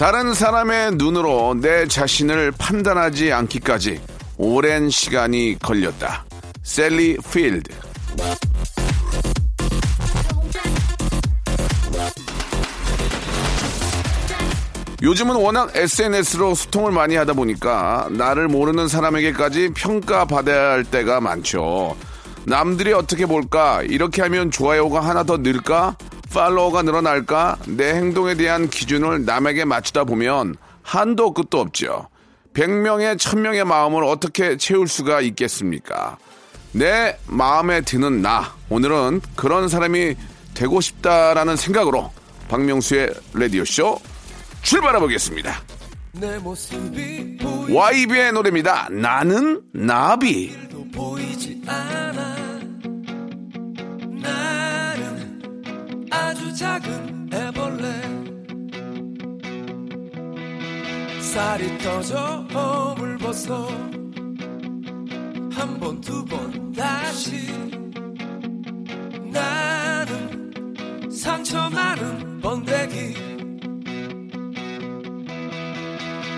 다른 사람의 눈으로 내 자신을 판단하지 않기까지 오랜 시간이 걸렸다 셀리 필드 요즘은 워낙 SNS로 소통을 많이 하다 보니까 나를 모르는 사람에게까지 평가받아야 할 때가 많죠. 남들이 어떻게 볼까? 이렇게 하면 좋아요가 하나 더 늘까? 팔로워가 늘어날까? 내 행동에 대한 기준을 남에게 맞추다 보면 한도 끝도 없죠. 100명의 1000명의 마음을 어떻게 채울 수가 있겠습니까? 내 마음에 드는 나. 오늘은 그런 사람이 되고 싶다라는 생각으로 박명수의 라디오쇼 출발해 보겠습니다. YB의 노래입니다. 나는 나비. 작은 애벌레. 살이 떠져 허물 벗어 한 번두번 다시. 나는 상처 많은 번데기.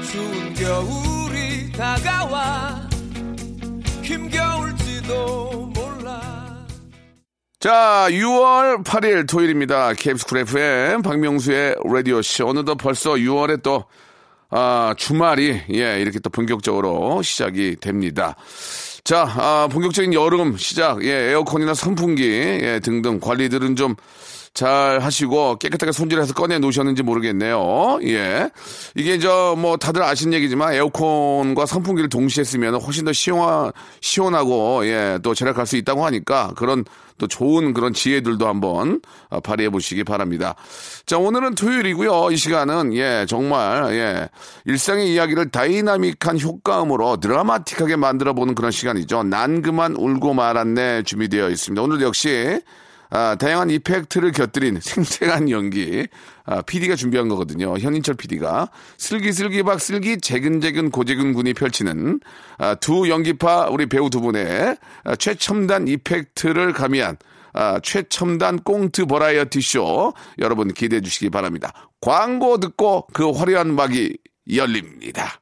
추운 겨울이 다가와. 힘겨울지도 몰라 자, 6월 8일 토요일입니다. KBS Cool FM 박명수의 라디오쇼. 어느덧 벌써 6월에 또, 아, 주말이, 예, 이렇게 또 본격적으로 시작이 됩니다. 자, 아, 본격적인 여름 시작, 예, 에어컨이나 선풍기, 예, 등등 관리들은 좀 잘 하시고 깨끗하게 손질해서 꺼내 놓으셨는지 모르겠네요. 예. 이게 저 뭐 다들 아시는 얘기지만 에어컨과 선풍기를 동시에 쓰면 훨씬 더 시원, 시원하고 예, 또 절약할 수 있다고 하니까 그런 또 좋은 그런 지혜들도 한번 아, 발휘해 보시기 바랍니다. 자, 오늘은 토요일이고요. 이 시간은 예, 정말 예, 일상의 이야기를 다이나믹한 효과음으로 드라마틱하게 만들어 보는 그런 시간이죠. 난 그만 울고 말았네 준비되어 있습니다. 오늘 역시 아, 다양한 effect를 곁들인 생생한 연기, 아, PD가 준비한 거거든요. 현인철 PD가. 슬기슬기박 슬기 재근재근 고재근 군이 펼치는 아, 두 연기파 우리 배우 두 분의 아, 최첨단 이펙트를 가미한 아, 최첨단 꽁트 버라이어티 쇼 여러분 기대해 주시기 바랍니다. 광고 듣고 그 화려한 막이 열립니다.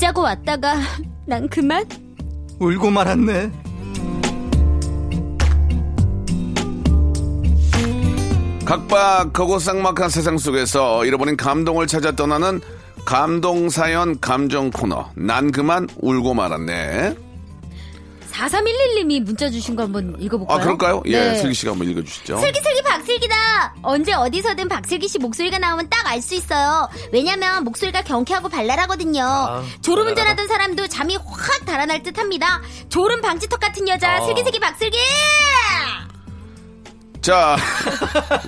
웃자고 왔다가 난 그만 울고 말았네. 각박하고 쌍막한 세상 속에서 잃어버린 감동을 찾아 떠나는 감동사연 감정 코너. 난 그만 울고 말았네. 4311님이 문자 주신 거 한번 읽어볼까요? 아, 그럴까요? 예, 네. 슬기 씨가 한번 읽어주시죠. 슬기슬기 박슬기다 언제 어디서든 박슬기 씨 목소리가 나오면 딱 알 수 있어요 왜냐면 목소리가 경쾌하고 발랄하거든요 졸음운전하던 사람도 잠이 확 달아날 듯 합니다 졸음 방지턱 같은 여자 슬기슬기 박슬기 자,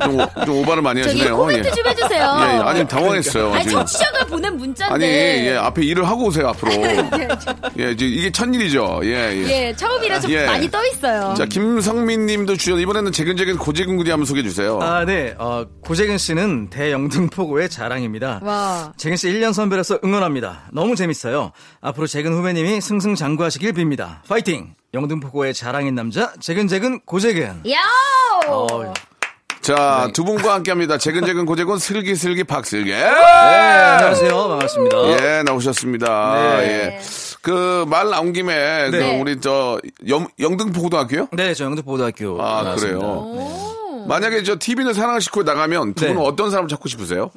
좀, 오- 좀 오바를 많이 저기 하시네요. 코멘트 예. 좀 해주세요 예, 아니, 당황했어요. 아니 지금. 청취자가 보낸 문자인데 아니, 예, 앞에 일을 하고 오세요, 앞으로. 예, 지금 이게 첫 일이죠. 예, 예. 예, 처음이라 좀 예. 많이 떠 있어요 자, 김성민 님도 주연, 이번에는 재근재근 고재근 군이 한번 소개해 주세요. 아, 네. 어, 고재근 씨는 대영등포고의 자랑입니다. 와. 재근 씨 1년 선배로서 응원합니다. 너무 재밌어요. 앞으로 재근 후배님이 승승장구하시길 빕니다. 파이팅! 영등포고의 자랑인 남자 재근재근 고재근. 야 어, 자, 두 분과 함께 합니다. 재근재근 고재근 슬기슬기 박슬기. 네, 안녕하세요. 반갑습니다. 예, 나오셨습니다. 네. 예. 그, 말 나온 김에, 그 네. 우리 저, 영, 영등포 고등학교요? 네, 저 영등포고등학교. 아, 나왔습니다. 그래요? 만약에 저 TV는 사랑을 싣고 나가면 두 네. 분은 어떤 사람을 찾고 싶으세요?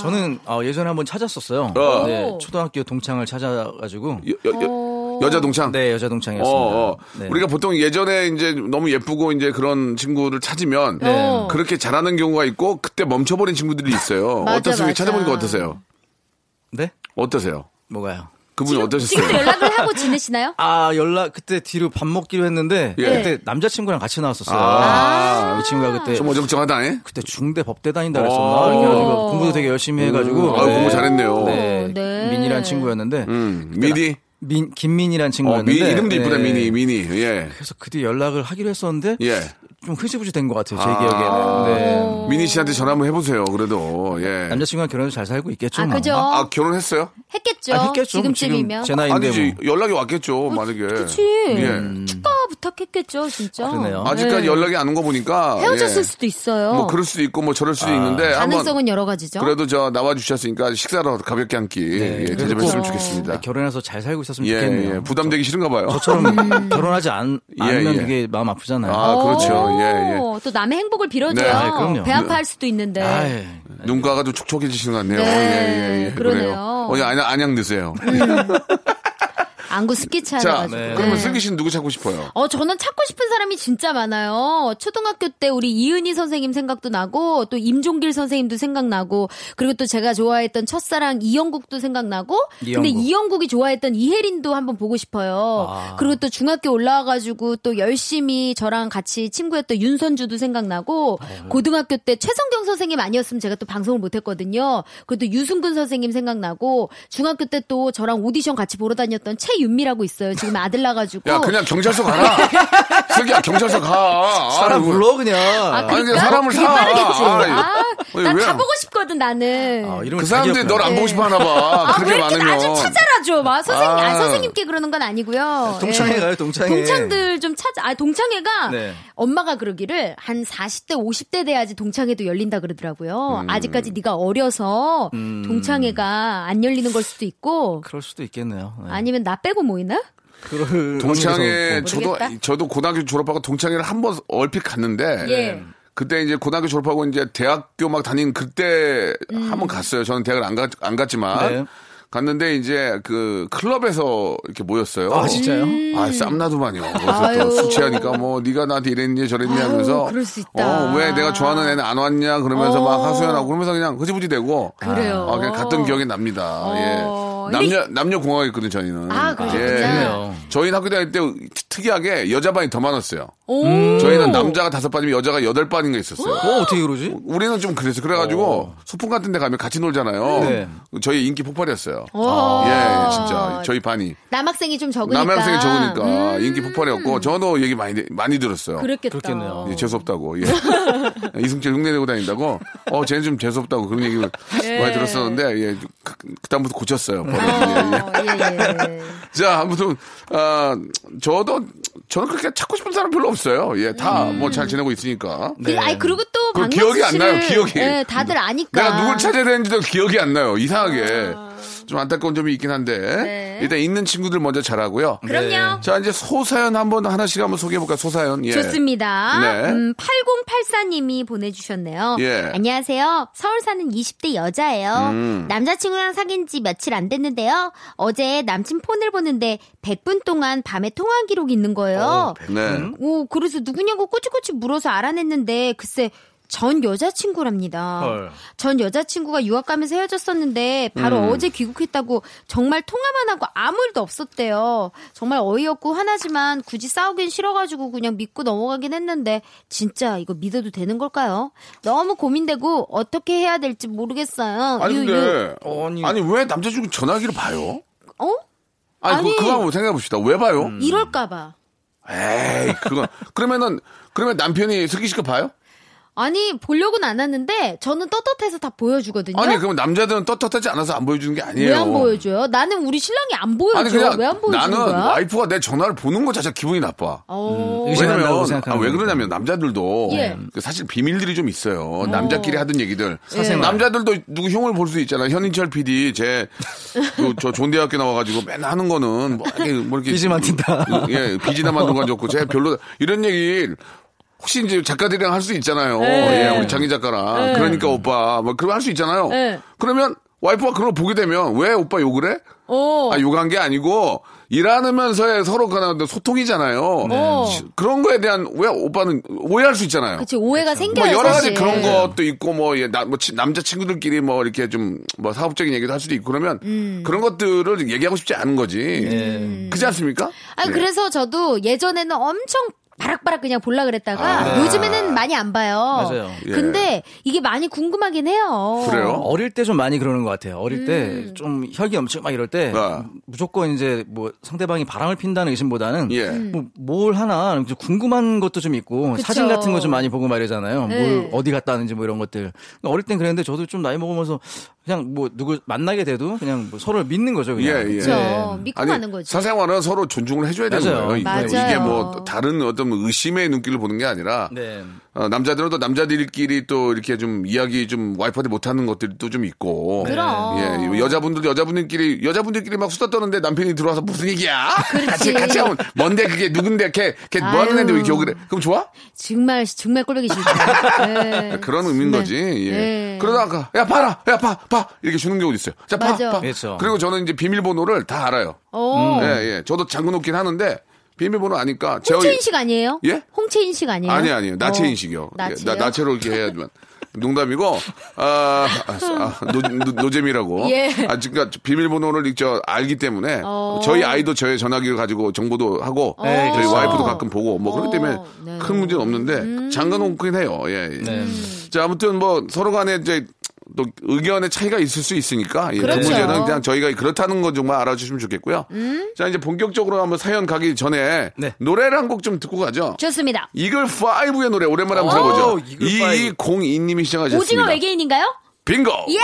저는 어, 예전에 한번 찾았었어요. 어. 네, 초등학교 동창을 찾아가지고. 여, 여, 여, 여자 동창? 네, 여자 동창이었습니다. 어, 어. 네. 우리가 보통 예전에 이제 너무 예쁘고 이제 그런 친구를 찾으면 네. 그렇게 잘하는 경우가 있고 그때 멈춰버린 친구들이 있어요. 맞아, 어떻습니까? 맞아. 찾아보니까 어떠세요? 네? 어떠세요? 뭐가요? 그분이 어떠셨어요? 지금도 연락을 하고 지내시나요? 아, 연락, 그때 뒤로 밥 먹기로 했는데, 예. 그때 남자친구랑 같이 나왔었어요. 아. 이 친구가 그때, 좀 어정쩡하다, 예? 그때 중대 법대 다닌다 그랬었나? 오. 이렇게 해가지고 공부도 되게 열심히 해가지고. 아, 공부 잘했네요. 네. 네. 민이라는 친구였는데, 음, 미니? 민, 김민이라는 어, 친구였는데. 미, 이름도 이쁘다, 네. 미니, 미니. 예. 그래서 그 뒤에 연락을 하기로 했었는데, 예. 좀 흐지부지 된 것 같아요, 제 아. 기억에는. 네. 미니 씨한테 전화 한번 해보세요, 그래도. 예. 남자친구랑 결혼해서 잘 살고 있겠죠. 아, 뭐. 그죠? 아, 결혼했어요? 했겠죠. 아, 했겠죠. 지금쯤이면. 지금 제 나이인데 아니지, 뭐. 연락이 왔겠죠, 만약에. 그치. 예. 축가 부탁했겠죠, 진짜. 그러네요. 아직까지 네. 연락이 안 온 거 보니까. 헤어졌을 예. 수도 있어요. 뭐 그럴 수도 있고 뭐 저럴 수도 있는데 한번 가능성은 여러 가지죠. 그래도 저 나와 주셨으니까 식사로 가볍게 한 끼 네, 예, 대접했으면 꼭 좋겠습니다. 결혼해서 잘 살고 있었으면 예, 좋겠네요. 예. 부담되기 싫은가 봐요. 저처럼 결혼하지 않, 예, 않으면 예. 그게 마음 아프잖아요. 아, 그렇죠. 예, 예. 오, 또 남의 행복을 빌어줘요. 네, 아, 그럼요. 배 아파할 수도 있는데. 아이, 눈가가 좀 촉촉해지시는 것 같네요. 네, 예, 예, 예. 그러네요. 어디 안양, 안양 드세요. 안구 습기 자, 차가지고. 네. 그러면 슬기 씨는 누구 찾고 싶어요? 어, 저는 찾고 싶은 사람이 진짜 많아요. 초등학교 때 우리 이은희 선생님 생각도 나고, 또 임종길 선생님도 생각나고, 그리고 또 제가 좋아했던 첫사랑 이영국도 생각나고, 근데 이영국. 이영국이 좋아했던 이혜린도 한번 보고 싶어요. 아. 그리고 또 중학교 올라와가지고 또 열심히 저랑 같이 친구였던 윤선주도 생각나고, 고등학교 때 최성경 선생님 아니었으면 제가 또 방송을 못했거든요. 그리고 또 유승근 선생님 생각나고, 중학교 때 또 저랑 오디션 같이 보러 다녔던 최 윤미라고 있어요. 지금 아들 나가지고. 야, 그냥 경찰서 가라. 슬기야, 경찰서 가. 사람 아이고. 불러 그냥. 아, 아니, 그러니까? 그냥 사람을 사. 빠르겠지. 아, 아니, 난 왜? 다 보고 싶거든, 나는. 아, 그 사람들이. 널 안 보고 싶어 하나 봐. 아, 그렇게 왜 이렇게 많으면. 나좀 찾아라줘. 막 선생님, 아. 아. 선생님께 그러는 건 아니고요. 동창회 예. 가요, 동창회. 동창들 좀 찾아. 아, 동창회가 네. 엄마가 그러기를 한 40대, 50대 돼야지 동창회도 열린다 그러더라고요. 음. 아직까지 네가 어려서 동창회가 안 열리는 걸 수도 있고 그럴 수도 있겠네요. 네. 아니면 나 빼고 모이나? 그럴 동창회 확률이 저도 모르겠다. 저도 고등학교 졸업하고 동창회를 한 번 얼핏 갔는데 예. 그때 이제 고등학교 졸업하고 이제 대학교 막 다닌 그때 음. 한번 갔어요. 저는 대학을 안, 가, 안 갔지만 네. 갔는데 이제 그 클럽에서 이렇게 모였어요. 아, 진짜요? 아, 쌈나도만요. 그래서 음. 술 취하니까 뭐 네가 나한테 이랬니 저랬니 하면서 그럴 수 있다. 어, 왜 내가 좋아하는 애는 안 왔냐 그러면서 어. 막 하소연하고 그러면서 그냥 흐지부지 되고 그래요. 아, 그냥 갔던 기억이 납니다. 어. 예. 근데 남녀 남녀 공학이었거든요, 저희는. 아. 예. 좋네요. 저희는 학교 다닐 때 특이하게 여자 반이 더 많았어요. 오. 저희는 남자가 다섯 반이면 여자가 여덟 반인가 있었어요. 어, 어떻게 그러지? 우리는 좀 그랬어요. 그래가지고 소풍 같은 데 가면 같이 놀잖아요. 네. 저희 인기 폭발이었어요. 오. 예, 진짜. 저희 반이. 남학생이 좀 적으니까. 남학생이 적으니까 음. 인기 폭발이었고, 저도 얘기 많이, 많이 들었어요. 그랬겠다. 그렇겠네요. 예, 재수 없다고. 예. 이승철 흉내 내고 다닌다고. 어, 쟤는 좀 재수 없다고 그런 얘기를 많이 들었었는데, 예. 그, 그다음부터 고쳤어요. 버릇. 예, 예. 어, 예, 예. 자, 아무튼, 아, 저도, 저는 그렇게 찾고 싶은 사람 별로 없어요. 예, 다 뭐 잘 지내고 있으니까. 그, 아니 그리고 또 그 박명수 기억이 안 씨를, 나요, 기억이. 예, 다들 아니까. 내가 누굴 찾아야 되는지도 기억이 안 나요. 이상하게. 좀 안타까운 점이 있긴 한데. 네. 일단 있는 친구들 먼저 잘하고요. 그럼요. 자, 이제 소사연 한번 하나씩 한번 소개해볼까요? 소사연. 예. 좋습니다. 네. 음, 8084님이 보내주셨네요. 예. 안녕하세요. 서울 사는 20대 여자예요. 음. 남자친구랑 사귄 지 며칠 안 됐는데요. 어제 남친 폰을 보는데 100분 동안 밤에 통화 기록이 있는 거예요. 네. 오, 그래서 누구냐고 꼬치꼬치 물어서 알아냈는데 글쎄 전 여자친구랍니다. 헐. 전 여자친구가 유학 가면서 헤어졌었는데 바로 음. 어제 귀국했다고 정말 통화만 하고 아무 일도 없었대요. 정말 어이없고 화나지만 굳이 싸우긴 싫어가지고 그냥 믿고 넘어가긴 했는데 진짜 이거 믿어도 되는 걸까요? 너무 고민되고 어떻게 해야 될지 모르겠어요. 아니. 근데. 아니. 아니, 왜 남자친구 전화기를 봐요? 어? 아니, 아니. 그, 그거 한번 생각해 봅시다. 왜 봐요? 이럴까봐. 에이, 그건. 그러면은, 그러면 남편이 슬기 씨가 봐요? 아니 보려고는 안 왔는데 저는 떳떳해서 다 보여주거든요. 아니 그럼 남자들은 떳떳하지 않아서 안 보여주는 게 아니에요. 왜 안 보여줘요? 나는 우리 신랑이 안 보여줘. 아니 그냥 왜안 보여주는 나는 거야? 와이프가 내 전화를 보는 것 자체가 기분이 나빠. 어. 의심한다고 왜냐면 생각하는 아, 왜. 그러냐면 남자들도 예. 그 사실 비밀들이 좀 있어요. 남자끼리 하던 얘기들. 사생활. 남자들도 누구 흉을 볼 수 있잖아. 현인철 PD 제저 좋은 대학교 나와가지고 맨날 하는 거는 뭐 이렇게 뭐 이렇게 빚이 많든다. 예 비지나 만든 건 좋고 제 별로 이런 얘기. 혹시 이제 작가들이랑 할 수 있잖아요. 네. 예, 우리 장희 작가랑. 그러니까 오빠, 뭐, 그러면 할 수 있잖아요. 네. 그러면 와이프가 그런 걸 보게 되면 왜 오빠 욕을 해? 어. 아, 욕한 게 아니고 일하면서의 서로 그냥 소통이잖아요. 어. 시- 그런 거에 대한 왜 오빠는 오해할 수 있잖아요. 그치 오해가 생겨요. 뭐 여러 사실. 가지 그런 것도 있고 뭐, 예, 나, 뭐 치- 남자 친구들끼리 뭐 이렇게 좀 뭐 사업적인 얘기도 할 수도 있고 그러면 음. 그런 것들을 얘기하고 싶지 않은 거지. 그렇지 않습니까? 아니 예. 그래서 저도 예전에는 엄청 바락바락 그냥 볼라 그랬다가 아. 요즘에는 많이 안 봐요. 맞아요. 예. 근데 이게 많이 궁금하긴 해요. 그래요? 어릴 때 좀 많이 그러는 것 같아요. 어릴 음. 때좀 혈기 넘치고 막 이럴 때 아. 무조건 이제 뭐 상대방이 바람을 핀다는 의심보다는 예. 음. 뭐뭘 하나 좀 궁금한 것도 좀 있고 그쵸. 사진 같은 거 좀 많이 보고 말이잖아요. 네. 뭘 어디 갔다 왔는지 뭐 이런 것들. 그러니까 어릴 땐 그랬는데 저도 좀 나이 먹으면서 그냥 뭐 누구 만나게 돼도 그냥 뭐 서로를 믿는 거죠. 그냥. 예, 예. 그렇죠. 네. 믿고 아니, 가는 거지. 사생활은 서로 존중을 해줘야 되는 맞아요. 거예요. 이게, 맞아요. 이게 뭐 다른 어떤 의심의 눈길을 보는 게 아니라 네. 어, 남자들은 또 남자들끼리 또 이렇게 좀 이야기 좀 와이프한테 못하는 것들도 좀 있고. 그럼. 예, 여자분들도 여자분들끼리 여자분들끼리 막 수다 떠는데 남편이 들어와서 무슨 얘기야? 같이 같이 하면 뭔데 그게 누군데 걔걔 뭐 하는 아유. 애인데 왜 이렇게 욕을 해? 그럼 좋아? 정말 정말 꼴보기 싫다. 네. 그런 의미인 네. 거지. 예. 네. 그러다가 야 봐라, 야 봐, 봐 이렇게 주는 경우도 있어요. 자, 봐. 그렇죠. 그리고 저는 이제 비밀번호를 다 알아요. 어. 예, 예. 저도 잠궈 놓긴 하는데 비밀번호 아니까 제 홍채인식 아니에요? 예? 홍채인식 아니에요? 아니 아니에요. 나체 어. 인식이요. 나체요? 나, 나체로 이렇게 해야지만. 농담이고, 아, 아, 노, 노, 잼이라고 예. 아, 그러니까 비밀번호를 저 알기 때문에 어. 저희 아이도 저의 전화기를 가지고 정보도 하고 네, 저희 그렇죠. 와이프도 가끔 보고 뭐 그렇기 때문에 어, 네. 음. 큰 문제는 없는데 잠궈 놓긴 해요. 예. 예. 네. 자, 아무튼 뭐 서로 간에 이제 또 의견의 차이가 있을 수 있으니까 예, 그 그렇죠. 문제는 그냥 저희가 그렇다는 것 정말 알아주시면 좋겠고요. 음? 자, 이제 본격적으로 한번 사연 가기 전에 네. 노래를 한 곡 좀 듣고 가죠. 좋습니다. 이글 5의 노래 오랜만에 한번 오, 들어보죠. 이글 2202님이 시작하셨습니다. 오징어 외계인인가요? 빙고! 예!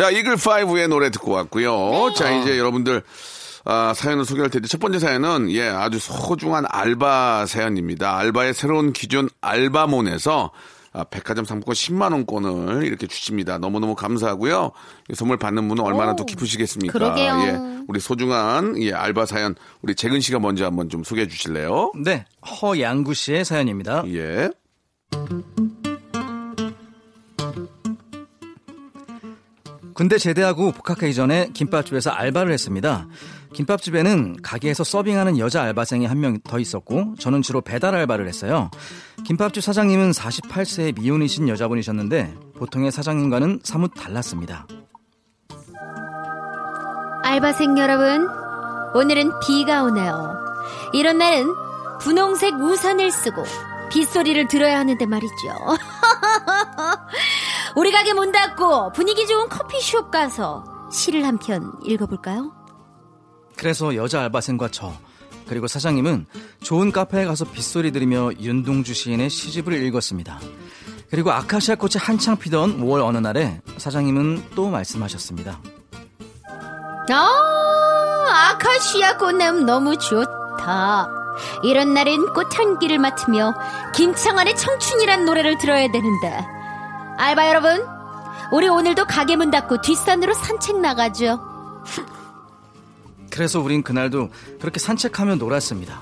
자, 이글 5의 노래 듣고 왔고요. 자, 이제 여러분들 아, 사연을 소개할 텐데 첫 번째 사연은 예, 아주 소중한 알바 사연입니다. 알바의 새로운 기준 알바몬에서 아, 백화점 상품권 10만 원권을 이렇게 주십니다. 너무너무 감사하고요. 이 선물 받는 분은 얼마나 오, 더 기쁘시겠습니까? 그러게요. 예, 우리 소중한 예, 알바 사연 우리 재근 씨가 먼저 한번 좀 소개해 주실래요? 네. 허양구 씨의 사연입니다. 예. 군대 제대하고 복학하기 전에 김밥집에서 알바를 했습니다. 김밥집에는 가게에서 서빙하는 여자 알바생이 한 명 더 있었고 저는 주로 배달 알바를 했어요. 김밥집 사장님은 48세의 미혼이신 여자분이셨는데 보통의 사장님과는 사뭇 달랐습니다. 알바생 여러분, 오늘은 비가 오네요. 이런 날은 분홍색 우산을 쓰고 빗소리를 들어야 하는데 말이죠. 우리 가게 문 닫고 분위기 좋은 커피숍 가서 시를 한 편 읽어볼까요? 그래서 여자 알바생과 저 그리고 사장님은 좋은 카페에 가서 빗소리 들으며 윤동주 시인의 시집을 읽었습니다. 그리고 아카시아 꽃이 한창 피던 5월 어느 날에 사장님은 또 말씀하셨습니다. 아, 아카시아 꽃냄 너무 좋다. 이런 날엔 꽃 향기를 맡으며 김창완의 청춘이란 노래를 들어야 되는데. 알바 여러분, 우리 오늘도 가게 문 닫고 뒷산으로 산책 나가죠. 그래서 우린 그날도 그렇게 산책하며 놀았습니다.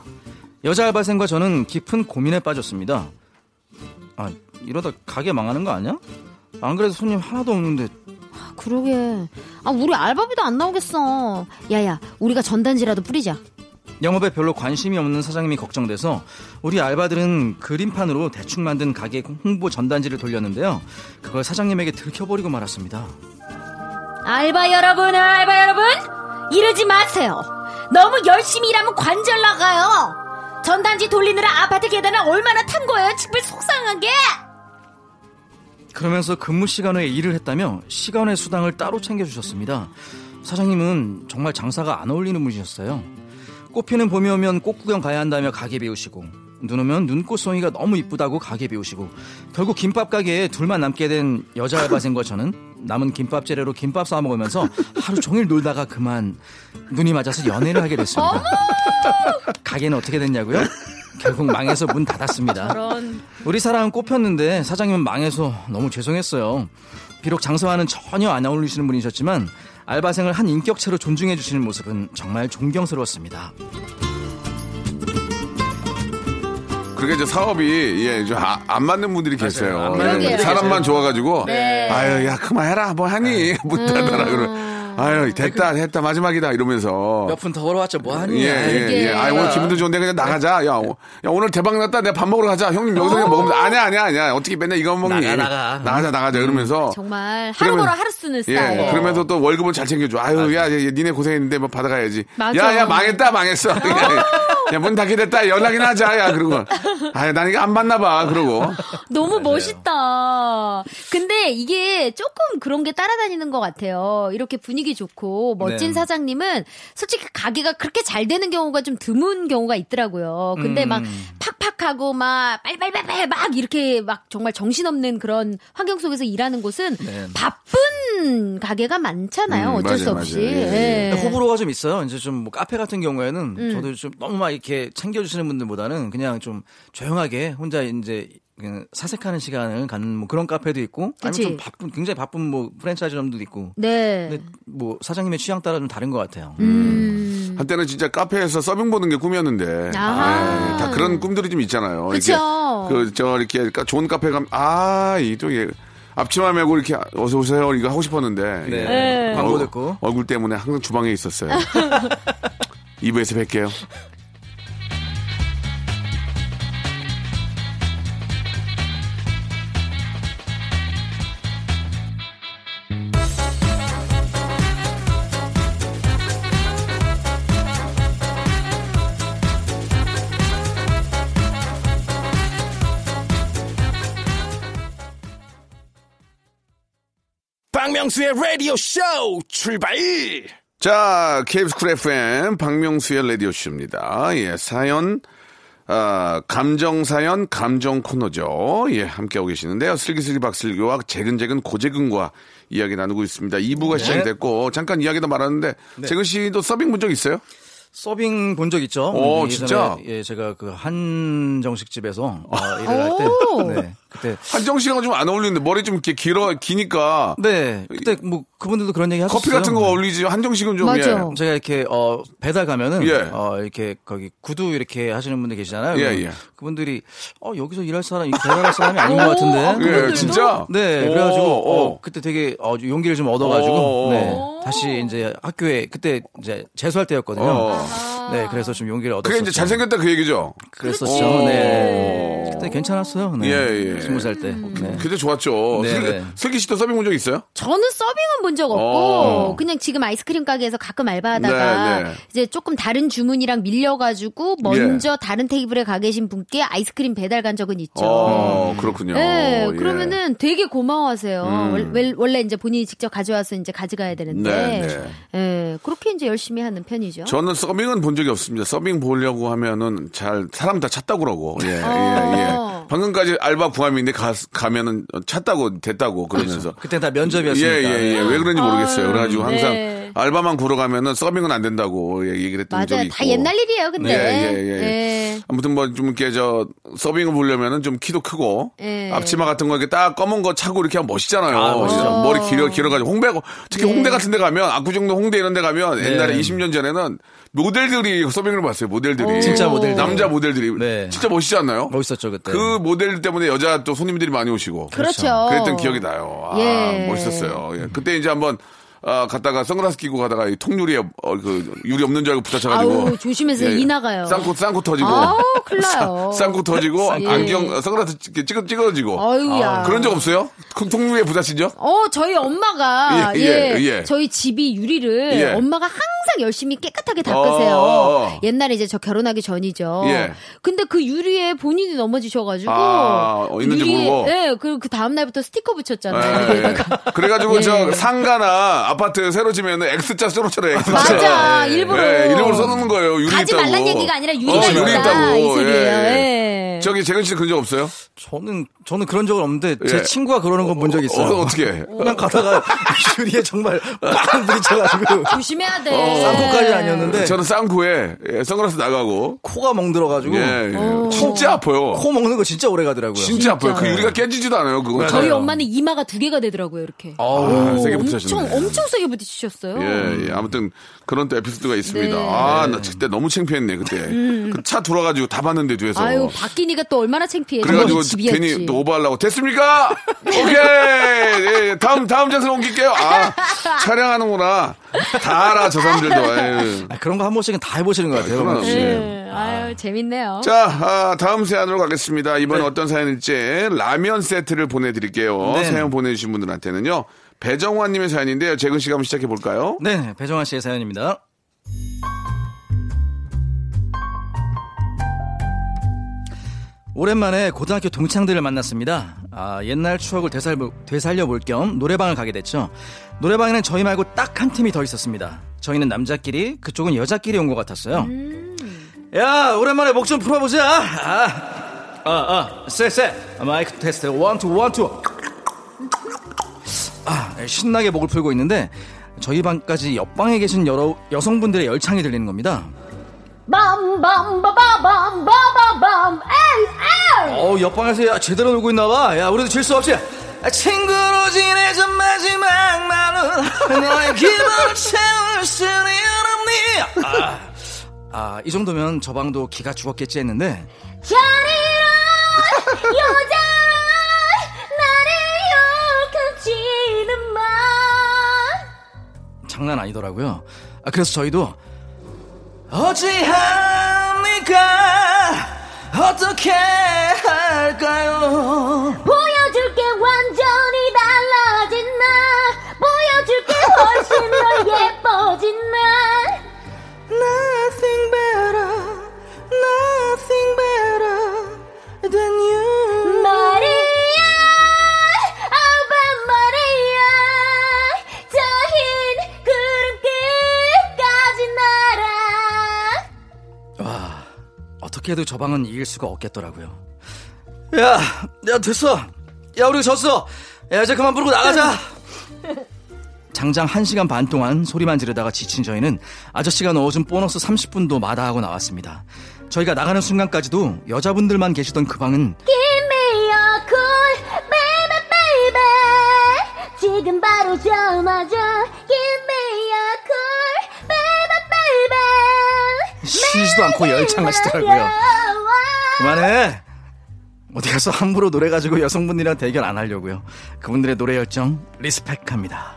여자 알바생과 저는 깊은 고민에 빠졌습니다. 아, 이러다 가게 망하는 거 아니야? 안 그래도 손님 하나도 없는데 그러게. 아, 우리 알바비도 안 나오겠어. 야야, 우리가 전단지라도 뿌리자. 영업에 별로 관심이 없는 사장님이 걱정돼서 우리 알바들은 그림판으로 대충 만든 가게 홍보 전단지를 돌렸는데요. 그걸 사장님에게 들켜버리고 말았습니다. 알바 여러분, 알바 여러분, 이러지 마세요. 너무 열심히 일하면 관절 나가요. 전단지 돌리느라 아파트 계단을 얼마나 탄 거예요? 정말 속상하게. 그러면서 근무 시간 외에 일을 했다며 시간의 수당을 따로 챙겨주셨습니다. 사장님은 정말 장사가 안 어울리는 분이셨어요. 꽃피는 봄이 오면 꽃구경 가야 한다며 가게 비우시고 눈 오면 눈꽃송이가 너무 이쁘다고 가게 비우시고 결국 김밥 가게에 둘만 남게 된 여자 알바생과 저는 남은 김밥 재료로 김밥 싸 먹으면서 하루 종일 놀다가 그만 눈이 맞아서 연애를 하게 됐습니다. 가게는 어떻게 됐냐고요? 결국 망해서 문 닫았습니다. 우리 사랑은 꽃폈는데 사장님은 망해서 너무 죄송했어요. 비록 장사와는 전혀 안 어울리시는 분이셨지만 알바생을 한 인격체로 존중해 주시는 모습은 정말 존경스러웠습니다. 그게 이제 사업이 예, 좀 아- 안 맞는 분들이 계세요. 안 맞는 분들이 사람만 좋아가지고 네. 아유 야 그만해라 뭐 하니 못 하더라 그러. 아유 됐다 됐다 마지막이다 이러면서 몇 푼 더 벌어왔죠 뭐 하니? 예예 예. 예, 아 오늘 기분도 좋은데 그냥 나가자. 야, 오- 야, 오늘 대박 났다. 내가 밥 먹으러 가자. 형님 여기서 그냥 먹으면 돼. 아니야 아니야 아니야. 어떻게 맨날 이거 먹니? 나가, 나가. 나가자 나가자 이러면서 정말 하루 그러면- 벌어 하루 쓰는 예, 스타일. 그러면서 또 월급은 잘 챙겨줘. 아유, 야, 야, 야, 니네 고생했는데 뭐 받아가야지. 맞아. 야, 야, 망했다, 망했어. 야, 문 닫게 됐다. 연락이나 하자. 야, 그러고. 아, 난 이거 안 받나 봐. 그러고. 너무 멋있다. 근데 이게 조금 그런 게 따라다니는 것 같아요. 이렇게 분위기 좋고 멋진 네. 사장님은 솔직히 가게가 그렇게 잘 되는 경우가 좀 드문 경우가 있더라고요. 근데 막 음. 팍팍하고 막 빨빨빨빨 막 이렇게 막 정말 정신없는 그런 환경 속에서 일하는 곳은 네. 바쁜 가게가 많잖아요. 음, 어쩔 맞아요, 수 없이. 맞아요. 예, 예. 호불호가 좀 있어요. 이제 좀 뭐 카페 같은 경우에는 음. 저도 좀 너무 막 이렇게 챙겨주시는 분들보다는 그냥 좀 조용하게 혼자 이제 사색하는 시간을 갖는 뭐 그런 카페도 있고 그치. 아니면 좀 바쁜 굉장히 바쁜 뭐 프랜차이즈점도 있고 네. 근데 뭐 사장님의 취향 따라 좀 다른 것 같아요. 음. 한때는 진짜 카페에서 서빙 보는 게 꿈이었는데. 아하. 예, 다 그런 꿈들이 좀 있잖아요. 그쵸. 그, 저, 이렇게 까- 좋은 카페 가면, 아, 예. 앞치마 메고 이렇게 어서 오세요. 이거 하고 싶었는데. 네. 예. 광고 얼굴- 듣고. 얼굴 때문에 항상 주방에 있었어요. 2부에서 뵐게요. 박명수의 라디오 쇼 출발! 자, KBS 쿨 FM 박명수의 라디오 쇼입니다. 예, 사연, 아, 감정 사연, 감정 코너죠. 예, 함께하고 계시는데요. 슬기슬기 박슬기와 재근재근 고재근과 이야기 나누고 있습니다. 2부가 시작이 됐고, 잠깐 이야기도 말았는데, 재근 씨도 서빙 본 적 있어요? 서빙 본 적 있죠? 오, 예전에, 진짜? 예, 제가 그 한정식집에서 어, 일을 할 오. 때, 네, 그때 한정 씨랑 좀 안 어울리는데, 머리 좀 이렇게 길어, 기니까, 네, 그때 뭐 그분들도 그런 얘기 하셨어요. 커피 같은 거 어울리지, 한정 씨는 좀, 맞아. 예. 제가 이렇게 어 배달 가면은 예. 어 이렇게 거기 구두 이렇게 하시는 분들 계시잖아요. 예, 예. 그분들이 어 여기서 일할 사람 이 배달할 사람이 아닌 것 같은데. 아, 예? 진짜? 네, 오, 그래가지고 어, 오. 그때 되게 어, 용기를 좀 얻어가지고 오. 네, 다시 이제 학교에 그때 이제 재수할 때였거든요. 어. 네, 그래서 좀 용기를 얻었어요. 그게 이제 잘생겼다 그 얘기죠? 그랬었죠. 그렇지. 네, 그때 괜찮았어요. 네. 예, 예. 스무 살 때. 네. 그때 좋았죠. 네, 슬기, 네. 슬기 씨도 서빙 본 적 있어요? 저는 서빙은 본 적 없고 어. 그냥 지금 아이스크림 가게에서 가끔 알바하다가 네, 네. 이제 조금 다른 주문이랑 밀려가지고 먼저 다른 테이블에 가 계신 분께 아이스크림 배달 간 적은 있죠. 어, 그렇군요. 네, 예. 그러면은 되게 고마워하세요. 음. 월- 월- 원래 이제 본인이 직접 가져와서 이제 가져가야 되는데, 네, 네. 예, 그렇게 이제 열심히 하는 편이죠. 저는 서빙은 본 적이 없습니다. 서빙 보려고 하면은 잘 사람 다 찾다고 그러고. 예, 어. 예, 예. 방금까지 알바 구함인데 가, 가면은 찾다고 됐다고 그러면서. 그때 다 예, 면접이었으니까. 예, 예. 왜 그런지 모르겠어요. 그래가지고 항상 네. 알바만 구러 가면은 서빙은 안 된다고 예, 얘기를 했던 적이 맞아요. 있고. 다 옛날 일이에요, 근데. 예, 예, 예. 예. 아무튼 뭐 좀 이렇게 저 서빙을 보려면은 좀 키도 크고 예. 앞치마 같은 거 이렇게 딱 검은 거 차고 이렇게 하면 멋있잖아요. 아, 멋있죠. 머리 길어 길어가지고 홍대 특히 네. 홍대 같은 데 가면 압구정동 홍대 이런 데 가면 옛날에 네. 20년 전에는 모델들이 서빙을 봤어요. 모델들이 진짜 모델들. 남자 모델들이 네. 진짜 멋있지 않나요? 멋있었죠 그때. 그 모델 때문에 여자 또 손님들이 많이 오시고 그렇죠. 그랬던 기억이 나요. 아, 예. 멋있었어요. 예. 그때 이제 한번 아, 갔다가 선글라스 끼고 가다가 이 통유리에 어, 그 유리 없는 줄 알고 부딪혀가지고 아우, 조심해서 이 나가요. 쌍코 쌍코 터지고 아우, 큰일 나요. 쌍코 터지고 예. 안경 선글라스 찍- 찍어 찍어지고 아유야. 그런 적 없어요? 그 통유리에 부딪힌 적? 어, 저희 엄마가 예, 예, 예, 예. 저희 집이 유리를 예. 엄마가 항상 열심히 깨끗하게 닦으세요. 어, 어. 옛날에 이제 저 결혼하기 전이죠. 예. 근데 그 유리에 본인이 넘어지셔가지고 아, 어, 있는지 모르고? 예, 그, 그 다음 날부터 스티커 붙였잖아요. 예, 예. 그래가지고 예. 저 상가나 아파트 새로 지면 X자 써놓잖아요. X자. 맞아, 일부러. 예, 일부러 써놓는 거예요. 유리 가지 있다고. 말란 얘기가 아니라 유리가 어, 있다. 유리 있다고. 이 소리예요. 예, 예. 저기 재근 씨 그런 적 없어요? 저는 저는 그런 적은 없는데 예. 제 친구가 그러는 건 본 적 있어요. 어, 어떻게? 그냥 가다가 유리에 정말 빵 부딪혀가지고 조심해야 돼. 쌍코까지 아니었는데 저는 쌍코에 예, 선글라스 나가고 코가 멍들어가지고 예, 예. 진짜 아파요. 코 먹는 거 진짜 오래 가더라고요. 진짜 아파요. 그 유리가 깨지지도 않아요. 그거. 맞아요. 저희 엄마는 이마가 두 개가 되더라고요, 이렇게. 아, 오, 세게 엄청. 엄청 세게 부딪히셨어요. 예, 예. 아무튼 그런 또 에피소드가 있습니다. 네. 아, 나 그때 너무 창피했네, 그때. 그차 돌아가지고 다 봤는데 뒤에서. 아유, 바 뀌니까 또 얼마나 창피해. 그래가지고 집이었지. 괜히 또 오버하려고 됐습니까? 오케이 예, 다음 다음 장소 옮길게요. 아 촬영하는구나. 다 알아 저 사람들도. 아유. 아, 그런 거 한 번씩은 다 해보시는 것 같아요. 그럼. 혹시. 예, 아유, 재밌네요. 자 아, 다음 사연으로 가겠습니다. 이번 에 어떤 사연일지 라면 세트를 보내드릴게요. 네. 사연 보내주신 분들한테는요. 배정환님의 사연인데요. 재근 씨가 한번 시작해 볼까요? 네, 배정환 씨의 사연입니다. 오랜만에 고등학교 동창들을 만났습니다. 아, 옛날 추억을 되살려, 되살려 볼 겸 노래방을 가게 됐죠. 노래방에는 저희 말고 딱 한 팀이 더 있었습니다. 저희는 남자끼리, 그쪽은 여자끼리 온 것 같았어요. 야, 오랜만에 목 좀 풀어보자. 아, 아, 아, 쎄, 쎄. 마이크 테스트, one, two, one, two. 아, 신나게 목을 풀고 있는데 저희 방까지 옆방에 계신 여러 여성분들의 열창이 들리는 겁니다. 빰빰바바밤바바밤 에이 에이 어, 옆방에서 야, 제대로 놀고 있나 봐. 야, 우리도 질 수 없지. 아, 친구로 지내자 마지막 말은 너의 기분을 채울 수는 없니. 아, 아, 이 정도면 저 방도 기가 죽었겠지 했는데 잔인한 여자란 나를 욕하지는 마 장난 아니더라고요. 아, 그래서 저희도 어찌합니까? 어떻게 할까요? 보여줄게 완전히 달라진 나 보여줄게 훨씬 더 예뻐진 나 어떻게 해도 저 방은 이길 수가 없겠더라고요. 야, 야 됐어. 야 우리 졌어. 야 이제 그만 부르고 나가자. 장장 1시간 반 동안 소리만 지르다가 지친 저희는 아저씨가 넣어준 보너스 30분도 마다하고 나왔습니다. 저희가 나가는 순간까지도 여자분들만 계시던 그 방은 Give me a call, baby, baby. 지금 바로 전화 줘. Give me 쉬지도 않고 열창하시더라고요. 그만해. 어디 가서 함부로 노래 가지고 여성분들이랑 대결 안 하려고요. 그분들의 노래 열정 리스펙합니다.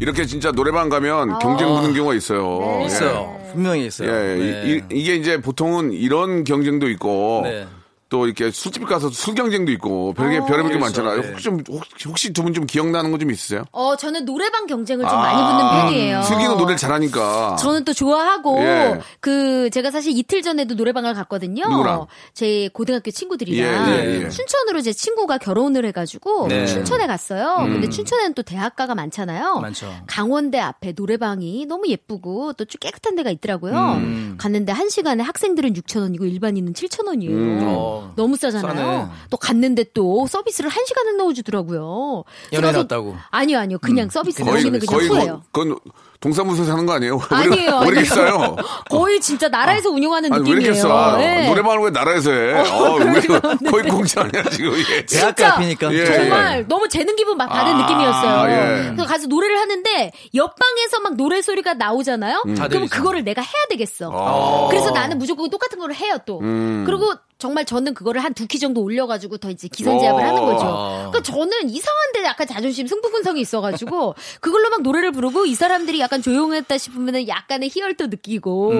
이렇게 진짜 노래방 가면 경쟁 부는 경우가 있어요. 네. 예. 있어요. 분명히 있어요. 예, 네. 이, 게 이제 보통은 이런 경쟁도 있고 네. 또 이렇게 술집 가서 술 경쟁도 있고 별게 별의별 게. 많잖아요. 네. 혹시 좀 혹시 두 분 좀 기억나는 거 좀 있으세요? 어, 저는 노래방 경쟁을 좀 많이 붙는 편이에요. 슬기는 노래를 잘하니까. 저는 또 좋아하고 예. 그 제가 사실 이틀 전에도 노래방을 갔거든요. 누구랑? 제 고등학교 친구들이랑 예, 예, 예. 춘천으로 제 친구가 결혼을 해가지고 네. 춘천에 갔어요. 근데 춘천에는 또 대학가가 많잖아요. 많죠. 강원대 앞에 노래방이 너무 예쁘고 또쭉 깨끗한 데가 있더라고요. 음. 갔는데 한 시간에 학생들은 6천 원이고 일반인은 7천 원이에요. 어. 너무 싸잖아요. 싸네. 또 갔는데 또 서비스를 한 시간을 넣어주더라고요. 연애 그래서- 났다고. 아니요, 아니요. 그냥 서비스. 거의 여기는 그냥. 그, 그건 동사무소 사는 거 아니에요? 아니에요. 왜 이렇게 아니에요. 싸요? 거의 진짜 나라에서 운영하는 아니, 왜 느낌이에요. 이렇게 싸? 네. 노래방을 왜 나라에서 해? 어, 왜, 거의 공짜 아니야, 지금 이게. 대학가 진짜 앞이니까. 예, 정말 예. 너무 재능 기분 막 받은 아, 느낌이었어요. 예. 그래서 가서 노래를 하는데 옆방에서 막 노래 소리가 나오잖아요. 음. 다 그럼. 그거를 내가 해야 되겠어. 아. 그래서 나는 무조건 똑같은 걸 해요 또. 음. 그리고 정말 저는 그거를 한 두 키 정도 올려가지고 더 이제 기선제압을 오. 하는 거죠. 그러니까 저는 이상한데 약간 자존심 승부 근성이 있어가지고 그걸로 막 노래를 부르고 이 사람들이 약간 조용했다 싶으면 약간의 희열도 느끼고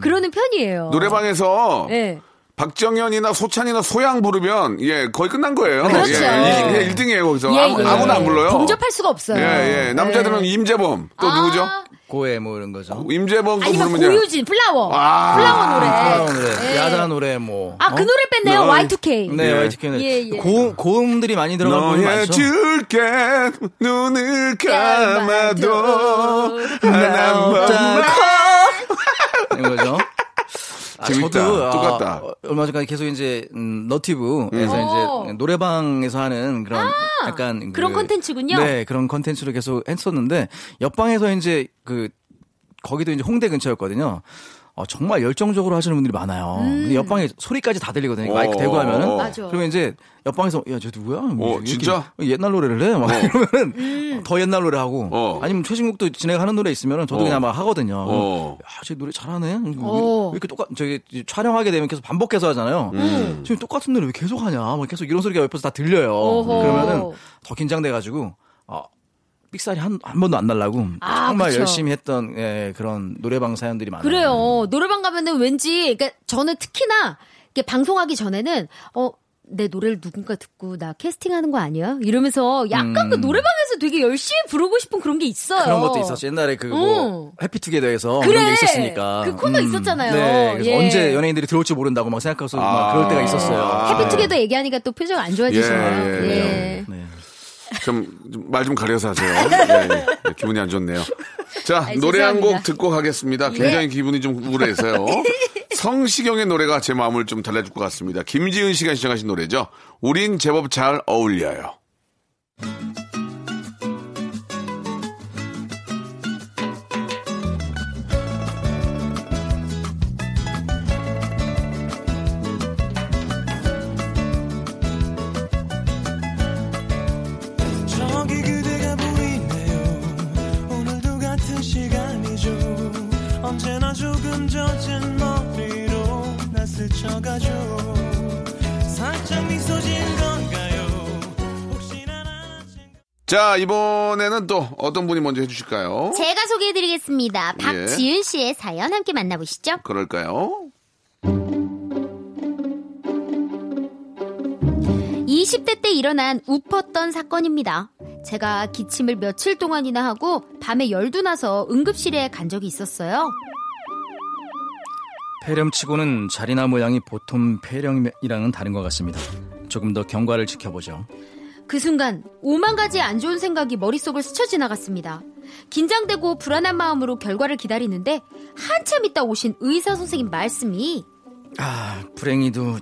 그러는 편이에요. 노래방에서 네. 박정현이나 소찬휘나 소향 부르면 예 거의 끝난 거예요. 그렇죠. 예, 일- 그냥 1등이에요 거기서 예, 아무, 예. 아무나 안 불러요. 범접할 수가 없어요. 예, 예. 남자들은 네. 임재범 또 아, 누구죠? 고해 뭐 이런 거죠. 임재범 또 아니면 부르면 고유진 플라워. 아, 플라워 노래. 플라워 노래, 예. 야다 노래 뭐. 아, 그 어? 노래 뺐네요. 네. Y2K. 네, 예. YTK는 예, 예. 고 고음들이 많이 들어간 너의 많죠. 줄게 눈을 감아도 감아도 하나만 이런 거죠. 아, 재밌다. 저도, 아, 똑같다. 어, 얼마 전까지 계속 이제 음, 너티브에서 오. 이제 노래방에서 하는 그런 약간 아, 그런 컨텐츠군요. 네, 그런 컨텐츠를 계속 했었는데 옆방에서 이제 그 거기도 이제 홍대 근처였거든요. 어, 정말 열정적으로 하시는 분들이 많아요. 근데 옆방에 소리까지 다 들리거든요. 마이크 어, 대고 하면은. 어. 맞아. 그러면 이제 옆방에서 야, 쟤 누구야? 뭐 어, 진짜? 옛날 노래를 해? 막 이러면은 음. 더 옛날 노래 하고 어. 아니면 최신곡도 진행하는 노래 있으면은 저도 어. 그냥 막 하거든요. 어. 야, 쟤 노래 잘하네. 왜 어. 이렇게 똑같 저기 촬영하게 되면 계속 반복해서 하잖아요. 음. 지금 똑같은 노래 왜 계속 하냐? 막 계속 이런 소리가 옆에서 다 들려요. 어허. 그러면은 더 긴장돼 가지고 어, 삑살이 한, 한 번도 안 날라고 아, 정말 그쵸. 열심히 했던 예, 그런 노래방 사연들이 많아요. 그래요. 노래방 가면은 왠지, 그러니까 저는 특히나 이게 방송하기 전에는 어. 내 노래를 누군가 듣고 나 캐스팅하는 거 아니야? 이러면서 약간 그 노래방에서 되게 열심히 부르고 싶은 그런 게 있어요. 음. 그런 것도 있었죠. 옛날에 그뭐 응. 해피투게더에서 그래. 그런 게 있었으니까. 그 코너 있었잖아요. 네. 그래서 예. 언제 연예인들이 들어올지 모른다고 막 생각해서 막 아. 그럴 때가 있었어요. 아. 해피투게더 얘기하니까 또 표정 안 좋아지시네요. 예, 예, 예. 네. 좀말 좀 가려서 하세요. 네, 네. 기분이 안 좋네요. 자, 아이, 노래 한 곡. 듣고 가겠습니다. 굉장히 기분이 좀 우울해서요. 성시경의 노래가 제 마음을 좀 달래줄 것 같습니다. 김지은 씨가 시청하신 노래죠. 우린 제법 잘 어울려요. 자, 이번에는 또 어떤 분이 먼저 해주실까요? 제가 소개해드리겠습니다. 예. 박지은 씨의 사연 함께 만나보시죠. 그럴까요? 20대 때 일어난 웃었던 사건입니다. 제가 기침을 며칠 동안이나 하고 밤에 열도 나서 응급실에 간 적이 있었어요. 폐렴치고는 자리나 모양이 보통 폐렴이랑은 다른 것 같습니다. 조금 더 경과를 지켜보죠. 그 순간 오만 가지 안 좋은 생각이 머릿속을 스쳐 지나갔습니다. 긴장되고 불안한 마음으로 결과를 기다리는데 한참 있다 오신 의사 선생님 말씀이 아, 불행히도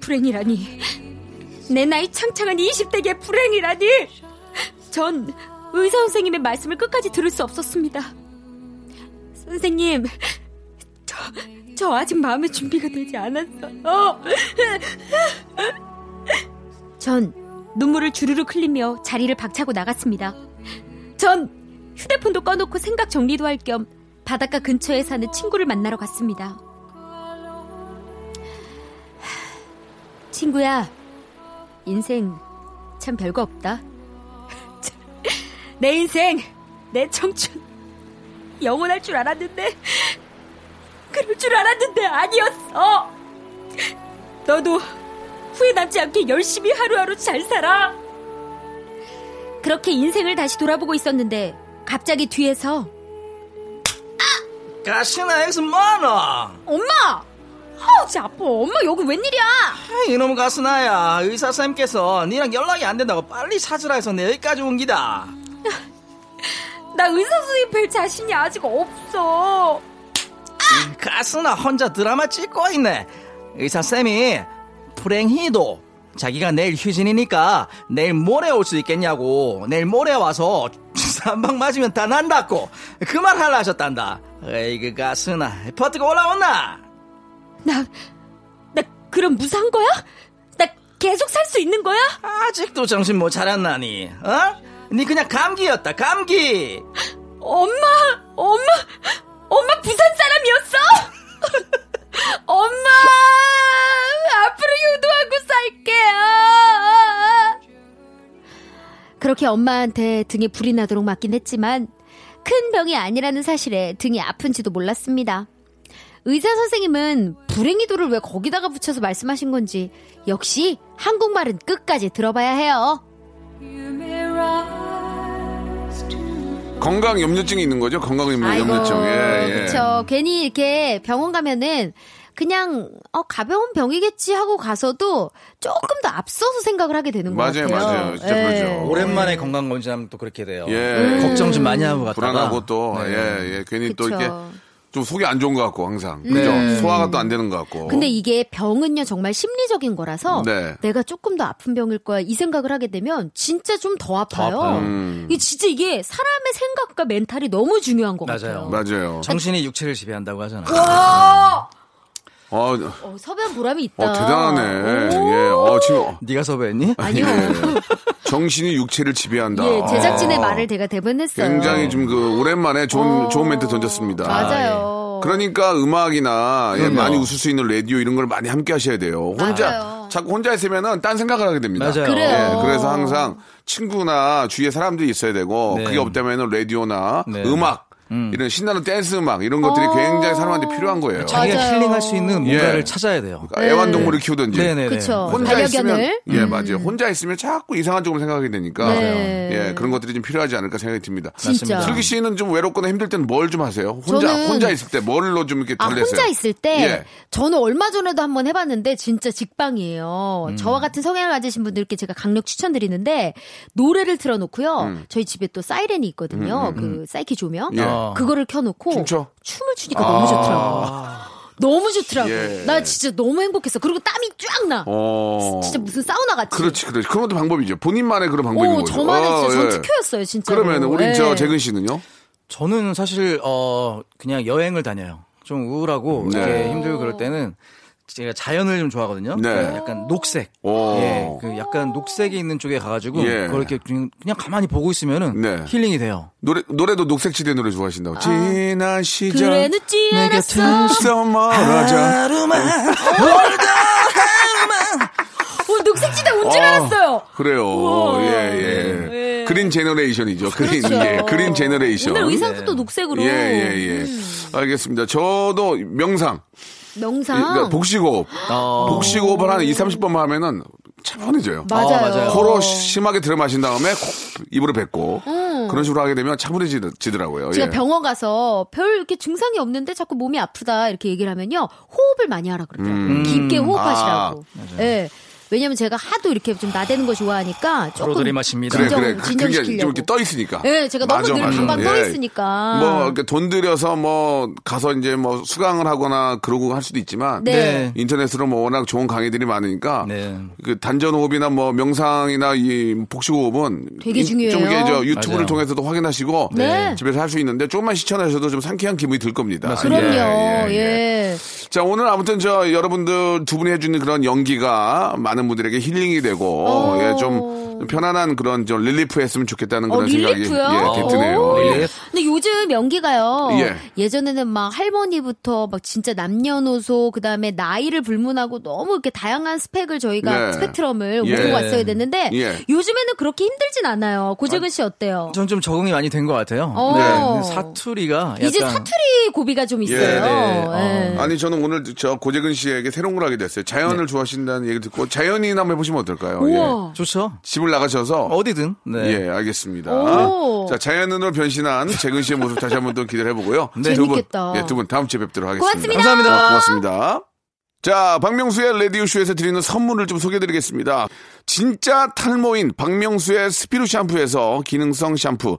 불행이라니 내 나이 창창한 20대의 불행이라니 전 의사 선생님의 말씀을 끝까지 들을 수 없었습니다. 선생님 저, 저 아직 마음의 준비가 되지 않았어요. 전 눈물을 주르륵 흘리며 자리를 박차고 나갔습니다. 전 휴대폰도 꺼놓고 생각 정리도 할 겸 바닷가 근처에 사는 친구를 만나러 갔습니다. 친구야, 인생 참 별거 없다. 내 인생, 내 청춘, 영원할 줄 알았는데, 그럴 줄 알았는데 아니었어! 너도 후회 남지 않게 열심히 하루하루 잘 살아! 그렇게 인생을 다시 돌아보고 있었는데, 갑자기 뒤에서, 가시나 여기서 뭐하노? 엄마! 아우, 제 아파. 엄마, 여기 웬일이야? 이놈 가스나야 의사 쌤께서 니랑 연락이 안 된다고 빨리 찾으라 해서 내 여기까지 온 기다. 나 의사 선생님 뵐 자신이 아직 없어. 가스나 혼자 드라마 찍고 있네. 의사 쌤이 불행히도 자기가 내일 휴진이니까 내일 모레 올 수 있겠냐고 내일 모레 와서 주사 한방 맞으면 다 난다고 그 말 하려 하셨단다. 에이그 가스나 버티고 올라온나? 나, 나 그럼 무사한 거야? 나 계속 살 수 있는 거야? 아직도 정신 못 차렸나니? 어? 니 그냥 감기였다 감기. 엄마, 엄마, 엄마 부산 사람이었어? 엄마 앞으로 유도하고 살게요. 그렇게 엄마한테 등에 불이 나도록 맞긴 했지만 큰 병이 아니라는 사실에 등이 아픈지도 몰랐습니다. 의사 선생님은 불행이도를 왜 거기다가 붙여서 말씀하신 건지 역시 한국말은 끝까지 들어봐야 해요. 건강 염려증이 있는 거죠? 건강 염려, 염려증. 예, 예. 그렇죠. 괜히 이렇게 병원 가면은 그냥 어 가벼운 병이겠지 하고 가서도 조금 더 앞서서 생각을 하게 되는 것 맞아요, 같아요. 맞아요. 진짜 예. 그러죠. 오랜만에 건강 검진하면 또 그렇게 돼요. 예. 걱정 좀 많이 하고 갔다가 불안하고 또, 네. 예, 예. 괜히 또 그쵸. 이렇게 좀 속이 안 좋은 것 같고, 항상. 그죠? 네. 소화가 또 안 되는 것 같고. 근데 이게 병은요 정말 심리적인 거라서 네. 내가 조금 더 아픈 병일 거야 이 생각을 하게 되면 진짜 좀 더 아파요. 아파요. 음. 이게 진짜 이게 사람의 생각과 멘탈이 너무 중요한 것 맞아요. 같아요. 맞아요. 정신이 육체를 지배한다고 하잖아요. 어, 어, 섭외한 보람이 있다. 어, 대단하네. 오. 예, 어, 지금. 네가 섭외했니? 아니요. 정신이 육체를 지배한다. 예, 제작진의 아. 말을 제가 대변했어요. 굉장히 좀 그 오랜만에 좋은 어. 좋은 멘트 던졌습니다. 맞아요. 그러니까 음악이나 예. 많이 웃을 수 있는 라디오 이런 걸 많이 함께 하셔야 돼요. 혼자 맞아요. 자꾸 혼자 있으면은 딴 생각을 하게 됩니다. 맞아요. 그래요. 예, 그래서 항상 친구나 주위에 사람들이 있어야 되고 네. 그게 없다면은 라디오나 네. 음악 이런 신나는 댄스 음악 이런 것들이 굉장히 사람한테 필요한 거예요. 자기가 맞아요. 힐링할 수 있는 뭔가를 예. 찾아야 돼요. 그러니까 애완동물을 키우든지 네네네. 그쵸. 혼자 있으면 반려견을. 예 맞아요. 혼자 있으면 자꾸 이상한 쪽으로 생각하게 되니까 네. 예 그런 것들이 좀 필요하지 않을까 생각이 듭니다. 진짜. 슬기 씨는 좀 외롭거나 힘들 때는 뭘 좀 하세요? 혼자 저는- 혼자 있을 때 뭘로 좀 이렇게 아, 달래세요? 혼자 있을 때 예. 저는 얼마 전에도 한번 해봤는데 진짜 직방이에요. 음. 저와 같은 성향을 가지신 분들께 제가 강력 추천드리는데 노래를 틀어놓고요. 음. 저희 집에 또 사이렌이 있거든요. 그 사이키 조명. 예. 어. 그거를 켜놓고 춤춰? 춤을 추니까 너무 좋더라고요. 너무 좋더라고. 요 예. 나 진짜 너무 행복했어. 그리고 땀이 쫙 나. 어. 진짜 무슨 사우나 같이. 그렇지, 그렇지. 그런 것도 방법이죠. 본인만의 그런 방법인 오, 거죠. 저만의 어, 진짜 예. 전 특효였어요, 진짜. 그러면 우리 저 재근 씨는요? 저는 사실 어 그냥 여행을 다녀요. 좀 우울하고 네. 이렇게 힘들고 그럴 때는 제가 자연을 좀 좋아하거든요. 네. 약간 녹색. 오. 예, 그 약간 녹색이 있는 쪽에 가가지고 예. 그걸 이렇게 그냥, 그냥 가만히 보고 있으면은 네. 힐링이 돼요. 노래 노래도 녹색 지대 노래 좋아하신다고. 지난 시절 그래 늦지 내 않았어. 곁에 서 멀어져. 하루만 오, 녹색 지대 온줄 어, 알았어요. 그래요. 우와. 예, 예. 예. Green Generation이죠. Green, 그렇죠. 예. Green Generation. 오늘 의상도 또 녹색으로. 예, 예, 예. 알겠습니다. 저도 명상. 명상. 그러니까 복식호흡. 어. 복식호흡을 한 2, 30번만 하면은 차분해져요. 맞아요. 어, 맞아요. 코로 심하게 들어 마신 다음에 코, 입으로 뱉고 그런 식으로 하게 되면 차분해지더라고요. 제가 예. 병원 가서 별 이렇게 증상이 없는데 자꾸 몸이 아프다 이렇게 얘기를 하면요 호흡을 많이 하라 그러더라고요. 깊게 호흡하시라고. 예. 왜냐면 제가 하도 이렇게 좀 나대는 거 좋아하니까 조금 들이마십니다. 그래, 진정, 그래. 그- 진정시키려고. 좀 이렇게 떠 있으니까. 예, 제가 너무 맞아, 늘 맞아. 방방 떠 예. 있으니까. 뭐, 이렇게 돈 들여서 뭐, 가서 이제 뭐, 수강을 하거나 그러고 할 수도 있지만. 네. 인터넷으로 뭐, 워낙 좋은 강의들이 많으니까. 네. 그 단전 호흡이나 뭐, 명상이나 이 복식 호흡은. 되게 이- 중요해요. 좀 이게 저 유튜브를 맞아요. 통해서도 확인하시고. 네. 집에서 할 수 있는데 조금만 실천하셔도 좀 상쾌한 기분이 들 겁니다. 그럼요. 예, 예. 예, 예. 자, 오늘 아무튼 저 여러분들 두 분이 해주는 그런 연기가 많은 분들에게 힐링이 되고, 어. 예, 좀 편안한 그런 좀 relief 했으면 좋겠다는 어, 그런 생각이 relief요? 예, 드네요. 오. 예. 근데 요즘 연기가요. 예. 예전에는 막 할머니부터 막 진짜 남녀노소 그 다음에 나이를 불문하고 너무 이렇게 다양한 스펙을 저희가 네. 스펙트럼을 예. 오고 왔어야 됐는데 예. 요즘에는 그렇게 힘들진 않아요. 고재근 씨 어때요? 전 좀 적응이 많이 된 것 같아요. 어. 네. 사투리가 이제 사투리 고비가 좀 있어요. 네. 예. 어. 아니 저는 오늘 저 고재근 씨에게 새로운 걸 하게 됐어요. 자연을 좋아하신다는 얘기를 듣고 자연인 한번 해보시면 어떨까요? 예. 우와. 좋죠. 집을 나가셔서 어디든. 네. 예, 알겠습니다. 오. 자, 자연인으로 변신한 재근 씨의 모습 다시 한번 또 기대를 해보고요. 네. 두 분, 재밌겠다. 예, 두분 다음 주에 뵙도록 하겠습니다. 고맙습니다. 감사합니다. 고맙습니다. 자, 박명수의 라디오쇼에서 드리는 선물을 좀 소개해드리겠습니다. 진짜 탈모인 박명수의 스피루 샴푸에서 기능성 샴푸,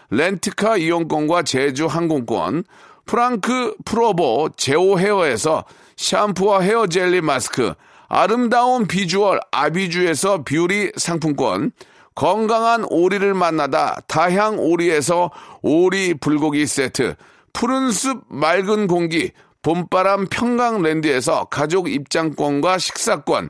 렌트카 이용권과 제주 항공권, 프랑크 프로보 제오 헤어에서 샴푸와 헤어 젤리 마스크, 아름다운 비주얼 아비주에서 뷰티 상품권, 건강한 오리를 만나다 다향 오리에서 오리 불고기 세트, 푸른 숲 맑은 공기, 봄바람 평강랜드에서 가족 입장권과 식사권,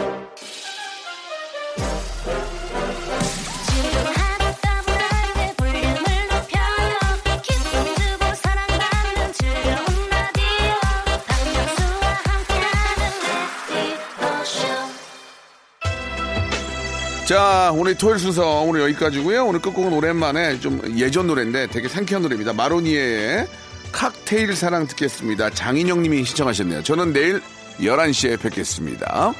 자, 오늘 토요일 순서 오늘 여기까지고요. 오늘 끝곡은 오랜만에 좀 예전 노래인데 되게 상쾌한 노래입니다. 마로니에의 칵테일 사랑 듣겠습니다. 장인영 님이 신청하셨네요. 저는 내일 11시에 뵙겠습니다.